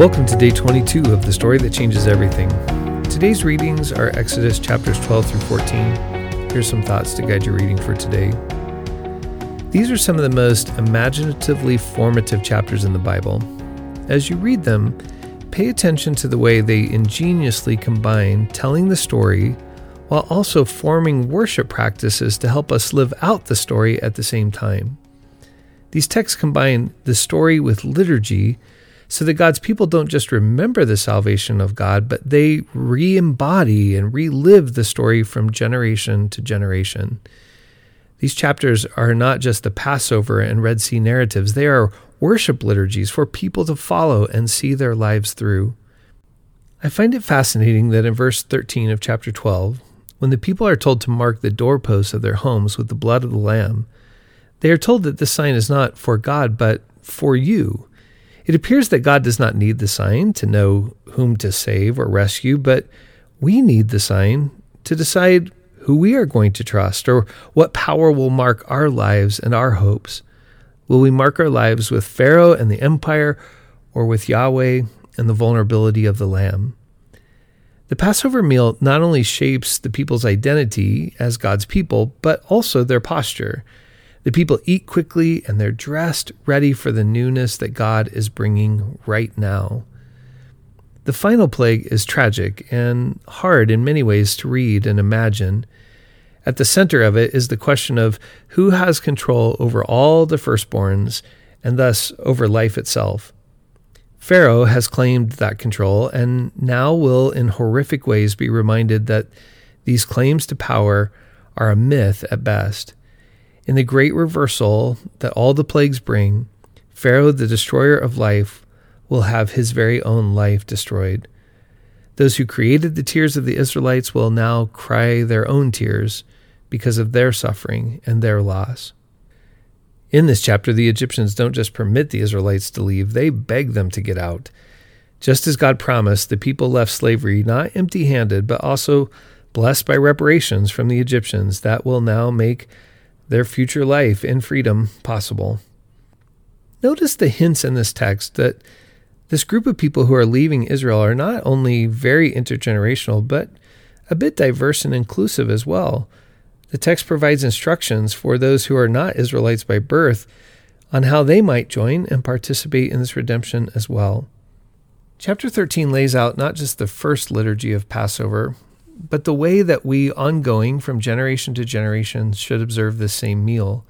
Welcome to day 22 of the story that changes everything. Today's readings are Exodus chapters 12 through 14. Here's some thoughts to guide your reading for today. These are some of the most imaginatively formative chapters in the Bible. As you read them, pay attention to the way they ingeniously combine telling the story while also forming worship practices to help us live out the story at the same time. These texts combine the story with liturgy so that God's people don't just remember the salvation of God, but they re embody and relive the story from generation to generation. These chapters are not just the Passover and Red Sea narratives, they are worship liturgies for people to follow and see their lives through. I find it fascinating that in verse 13 of chapter 12, when the people are told to mark the doorposts of their homes with the blood of the Lamb, they are told that this sign is not for God, but for you. It appears that God does not need the sign to know whom to save or rescue, but we need the sign to decide who we are going to trust or what power will mark our lives and our hopes. Will we mark our lives with Pharaoh and the empire or with Yahweh and the vulnerability of the Lamb? The Passover meal not only shapes the people's identity as God's people, but also their posture. The people eat quickly and they're dressed ready for the newness that God is bringing right now. The final plague is tragic and hard in many ways to read and imagine. At the center of it is the question of who has control over all the firstborns and thus over life itself. Pharaoh has claimed that control and now will, in horrific ways, be reminded that these claims to power are a myth at best. In the great reversal that all the plagues bring, Pharaoh, the destroyer of life, will have his very own life destroyed. Those who created the tears of the Israelites will now cry their own tears because of their suffering and their loss. In this chapter, the Egyptians don't just permit the Israelites to leave, they beg them to get out. Just as God promised, the people left slavery not empty handed, but also blessed by reparations from the Egyptians that will now make their future life in freedom possible. Notice the hints in this text that this group of people who are leaving Israel are not only very intergenerational, but a bit diverse and inclusive as well. The text provides instructions for those who are not Israelites by birth on how they might join and participate in this redemption as well. Chapter 13 lays out not just the first liturgy of Passover, but the way that we, ongoing from generation to generation, should observe this same meal.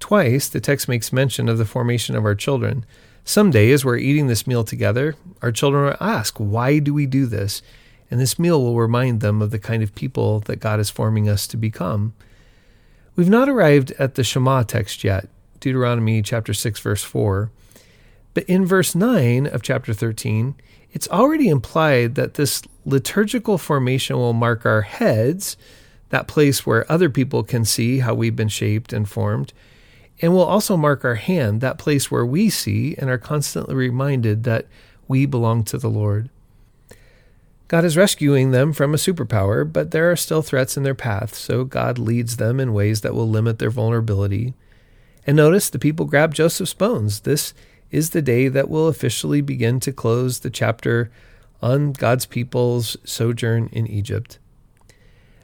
Twice, the text makes mention of the formation of our children. Someday, as we're eating this meal together, our children will ask, Why do we do this? And this meal will remind them of the kind of people that God is forming us to become. We've not arrived at the Shema text yet, Deuteronomy chapter 6, verse 4. But in verse 9 of chapter 13, it's already implied that this liturgical formation will mark our heads, that place where other people can see how we've been shaped and formed, and will also mark our hand, that place where we see and are constantly reminded that we belong to the Lord. God is rescuing them from a superpower, but there are still threats in their path, so God leads them in ways that will limit their vulnerability. And notice the people grab Joseph's bones. This is the day that will officially begin to close the chapter on God's people's sojourn in Egypt.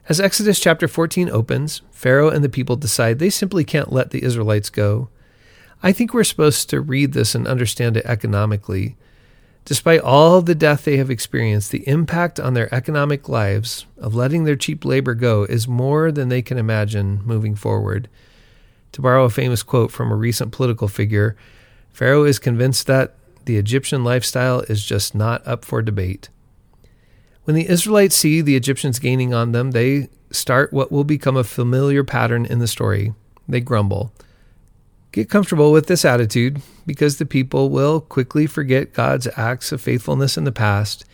As Exodus chapter 14 opens, Pharaoh and the people decide they simply can't let the Israelites go. I think we're supposed to read this and understand it economically. Despite all the death they have experienced, the impact on their economic lives of letting their cheap labor go is more than they can imagine moving forward. To borrow a famous quote from a recent political figure, Pharaoh is convinced that the Egyptian lifestyle is just not up for debate. When the Israelites see the Egyptians gaining on them, they start what will become a familiar pattern in the story. They grumble. Get comfortable with this attitude because the people will quickly forget God's acts of faithfulness in the past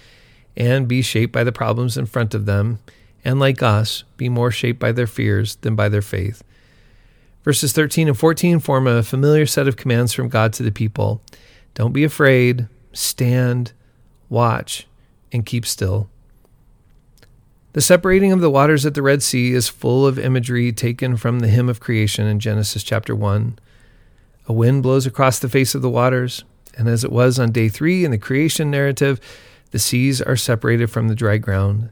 and be shaped by the problems in front of them, and like us, be more shaped by their fears than by their faith. Verses 13 and 14 form a familiar set of commands from God to the people. Don't be afraid, stand, watch, and keep still. The separating of the waters at the Red Sea is full of imagery taken from the hymn of creation in Genesis chapter 1. A wind blows across the face of the waters, And as it was on day three in the creation narrative, the seas are separated from the dry ground.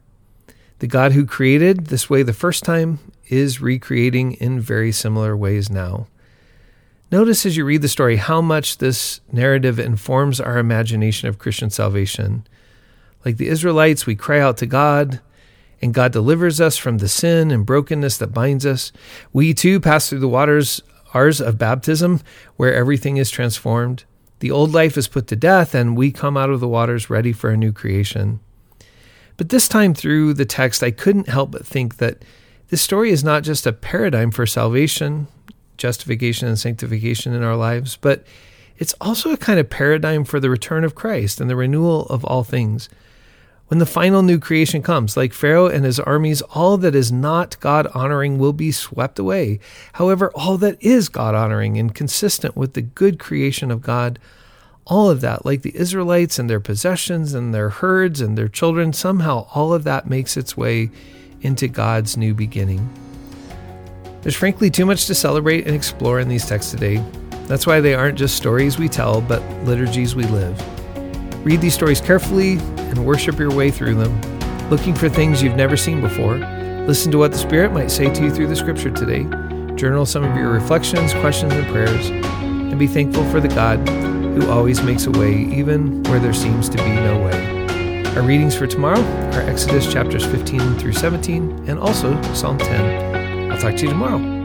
The God who created this way the first time is recreating in very similar ways now. Notice as you read the story how much this narrative informs our imagination of Christian salvation. Like the Israelites, we cry out to God, and God delivers us from the sin and brokenness that binds us. We too pass through the waters ours of baptism, where everything is transformed. The old life is put to death, and we come out of the waters ready for a new creation. But this time through the text, I couldn't help but think that this story is not just a paradigm for salvation, justification, and sanctification in our lives, but it's also a kind of paradigm for the return of Christ and the renewal of all things. When the final new creation comes, like Pharaoh and his armies, all that is not God honoring will be swept away. However, all that is God honoring and consistent with the good creation of God, all of that, like the Israelites and their possessions and their herds and their children, somehow all of that makes its way into God's new beginning. There's frankly too much to celebrate and explore in these texts today. That's why they aren't just stories we tell, but liturgies we live. Read these stories carefully and worship your way through them, looking for things you've never seen before. Listen to what the Spirit might say to you through the Scripture today. Journal some of your reflections, questions, and prayers, and be thankful for the God who always makes a way even where there seems to be no way. Our readings for tomorrow are Exodus chapters 15 through 17 and also Psalm 10. I'll talk to you tomorrow.